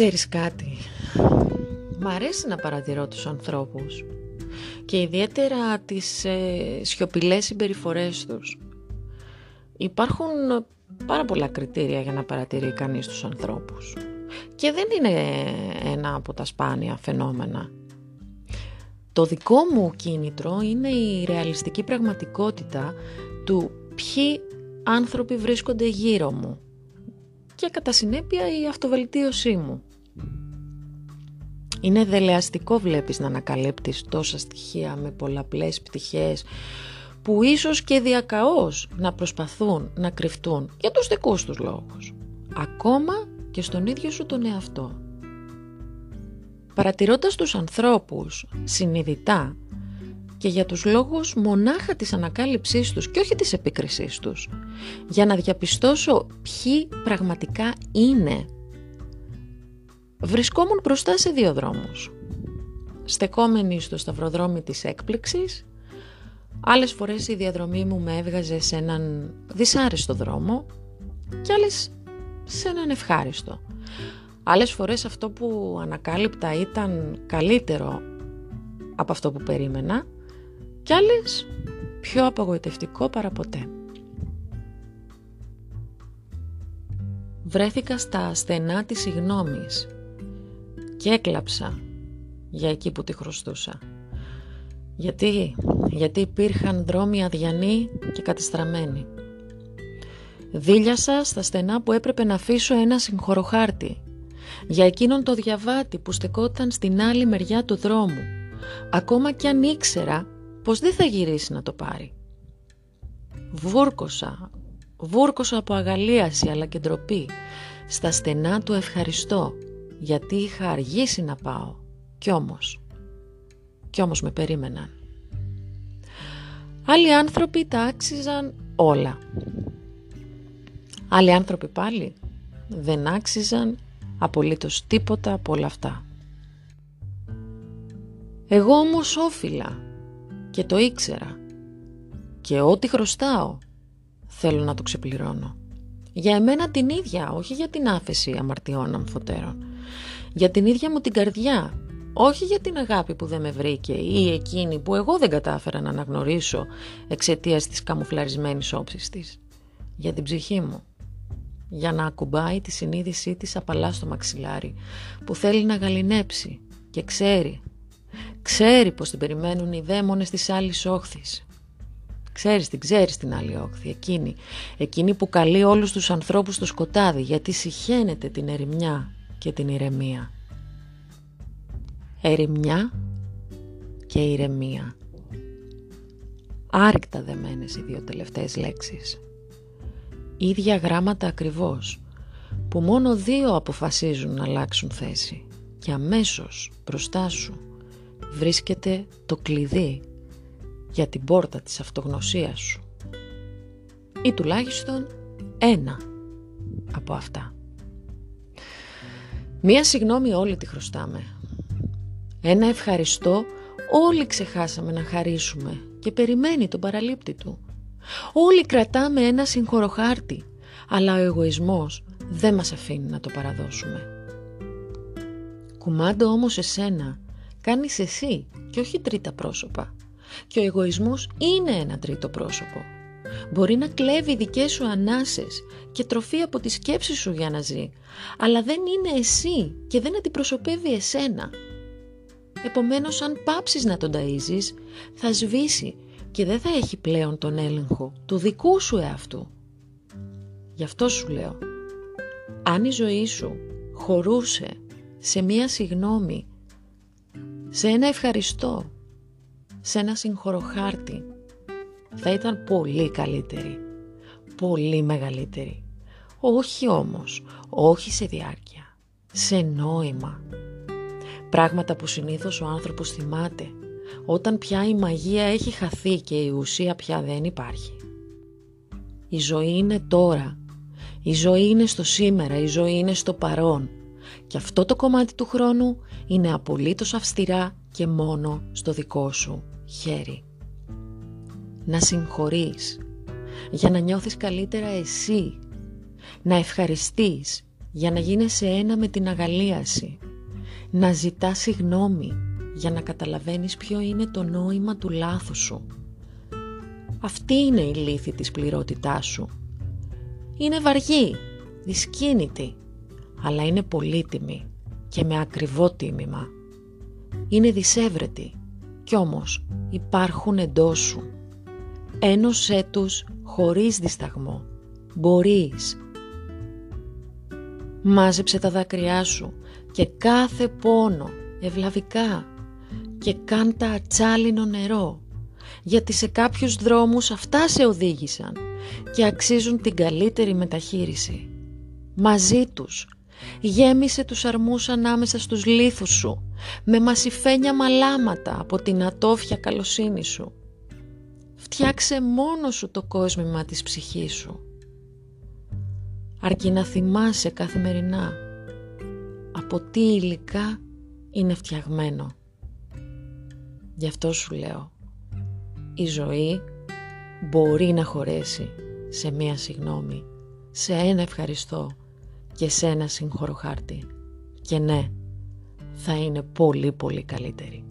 Ξέρεις κάτι, μ' αρέσει να παρατηρώ τους ανθρώπους και ιδιαίτερα τις ε, σιωπηλές συμπεριφορές τους. Υπάρχουν πάρα πολλά κριτήρια για να παρατηρεί κανείς τους ανθρώπους και δεν είναι ένα από τα σπάνια φαινόμενα. Το δικό μου κίνητρο είναι η ρεαλιστική πραγματικότητα του ποιοι άνθρωποι βρίσκονται γύρω μου και κατά συνέπεια η αυτοβελτίωσή μου. Είναι δελεαστικό βλέπεις να ανακαλύπτεις τόσα στοιχεία με πολλαπλές πτυχές που ίσως και διακαώς να προσπαθούν να κρυφτούν για τους δικούς τους λόγους. Ακόμα και στον ίδιο σου τον εαυτό. Παρατηρώντας τους ανθρώπους συνειδητά και για τους λόγους μονάχα της ανακάλυψής τους και όχι της επίκρισής τους, για να διαπιστώσω ποιοι πραγματικά είναι. Βρισκόμουν μπροστά σε δύο δρόμους. Στεκόμενοι στο σταυροδρόμι της έκπληξης, άλλες φορές η διαδρομή μου με έβγαζε σε έναν δυσάρεστο δρόμο και άλλες σε έναν ευχάριστο. Άλλες φορές αυτό που ανακάλυπτα ήταν καλύτερο από αυτό που περίμενα κι άλλες πιο απογοητευτικό παραποτέ. Βρέθηκα στα στενά της συγνώμης και έκλαψα για εκεί που τη χρωστούσα. Γιατί, γιατί υπήρχαν δρόμοι αδιανοί και κατεστραμμένοι. Δίλιασα στα στενά που έπρεπε να αφήσω ένα συγχωροχάρτη για εκείνον το διαβάτη που στεκόταν στην άλλη μεριά του δρόμου, ακόμα κι αν ήξερα πως δεν θα γυρίσει να το πάρει. Βούρκωσα, βούρκωσα από αγαλίαση αλλά και ντροπή, στα στενά του ευχαριστώ, γιατί είχα αργήσει να πάω, κι όμως, κι όμως με περίμεναν. Άλλοι άνθρωποι τα άξιζαν όλα. Άλλοι άνθρωποι πάλι δεν άξιζαν απολύτως τίποτα από όλα αυτά. Εγώ όμως όφυλα και το ήξερα και ό,τι χρωστάω θέλω να το ξεπληρώνω. Για εμένα την ίδια, όχι για την άφεση αμαρτιών αμφωτέρων. Για την ίδια μου την καρδιά, όχι για την αγάπη που δεν με βρήκε ή εκείνη που εγώ δεν κατάφερα να αναγνωρίσω εξαιτίας της καμουφλαρισμένης όψης της. Για την ψυχή μου. Για να ακουμπάει τη συνείδησή της απαλά στο μαξιλάρι που θέλει να γαλινέψει και ξέρει Ξέρει πως την περιμένουν οι δαίμονες της άλλης όχθης. Ξέρεις την, ξέρεις την άλλη όχθη, εκείνη. Εκείνη που καλεί όλους τους ανθρώπους στο σκοτάδι γιατί συχαίνεται την ερημιά και την ηρεμία. Ερημιά και ηρεμία. Άρρηκτα δεμένες οι δύο τελευταίες λέξεις. Ίδια γράμματα ακριβώς, που μόνο δύο αποφασίζουν να αλλάξουν θέση και αμέσως μπροστά σου βρίσκεται το κλειδί για την πόρτα της αυτογνωσίας σου. Ή τουλάχιστον ένα από αυτά. Μία συγνώμη όλοι τη χρωστάμε. Ένα ευχαριστώ όλοι ξεχάσαμε να χαρίσουμε και περιμένει τον παραλήπτη του. Όλοι κρατάμε ένα συγχωροχάρτη, αλλά ο εγωισμός δεν μας αφήνει να το παραδώσουμε. Κουμάντο όμως εσένα κάνεις εσύ και όχι τρίτα πρόσωπα. Και ο εγωισμός είναι ένα τρίτο πρόσωπο. Μπορεί να κλέβει δικές σου ανάσες και τροφή από τη σκέψη σου για να ζει, αλλά δεν είναι εσύ και δεν αντιπροσωπεύει εσένα. Επομένως αν πάψεις να τον ταΐζεις, θα σβήσει και δεν θα έχει πλέον τον έλεγχο του δικού σου εαυτού. Γι' αυτό σου λέω, αν η ζωή σου χωρούσε σε μία συγνώμη σε ένα ευχαριστώ, σε ένα συγχωροχάρτη, θα ήταν πολύ καλύτερη, πολύ μεγαλύτερη. Όχι όμως, όχι σε διάρκεια, σε νόημα. Πράγματα που συνήθως ο άνθρωπος θυμάται, όταν πια η μαγεία έχει χαθεί και η ουσία πια δεν υπάρχει. Η ζωή είναι τώρα, η ζωή είναι στο σήμερα, η ζωή είναι στο παρόν. Και αυτό το κομμάτι του χρόνου είναι απολύτως αυστηρά και μόνο στο δικό σου χέρι. Να συγχωρείς για να νιώθεις καλύτερα εσύ, να ευχαριστείς για να γίνεσαι ένα με την αγαλίαση. Να ζητάς συγνώμη για να καταλαβαίνεις ποιο είναι το νόημα του λάθους σου. Αυτή είναι η λύθη της πληρότητάς σου. Είναι βαργή, δυσκίνητη, αλλά είναι πολύτιμη και με ακριβό τίμημα. Είναι δυσέβρετη κι όμως υπάρχουν εντός σου. Ένωσέ τους χωρίς δισταγμό. Μπορείς. Μάζεψε τα δάκρυά σου και κάθε πόνο ευλαβικά και κάντα ατσάλινο νερό γιατί σε κάποιους δρόμους αυτά σε οδήγησαν και αξίζουν την καλύτερη μεταχείριση. Μαζί τους γέμισε τους αρμούς ανάμεσα στους λίθους σου με μασιφένια μαλάματα από την ατόφια καλοσύνη σου. Φτιάξε μόνο σου το κόσμημα της ψυχής σου. Αρκεί να θυμάσαι καθημερινά από τι υλικά είναι φτιαγμένο. Γι' αυτό σου λέω, η ζωή μπορεί να χωρέσει σε μία συγνώμη, σε ένα ευχαριστώ και σε ένα συγχωροχάρτη. Και ναι, θα είναι πολύ πολύ καλύτερη.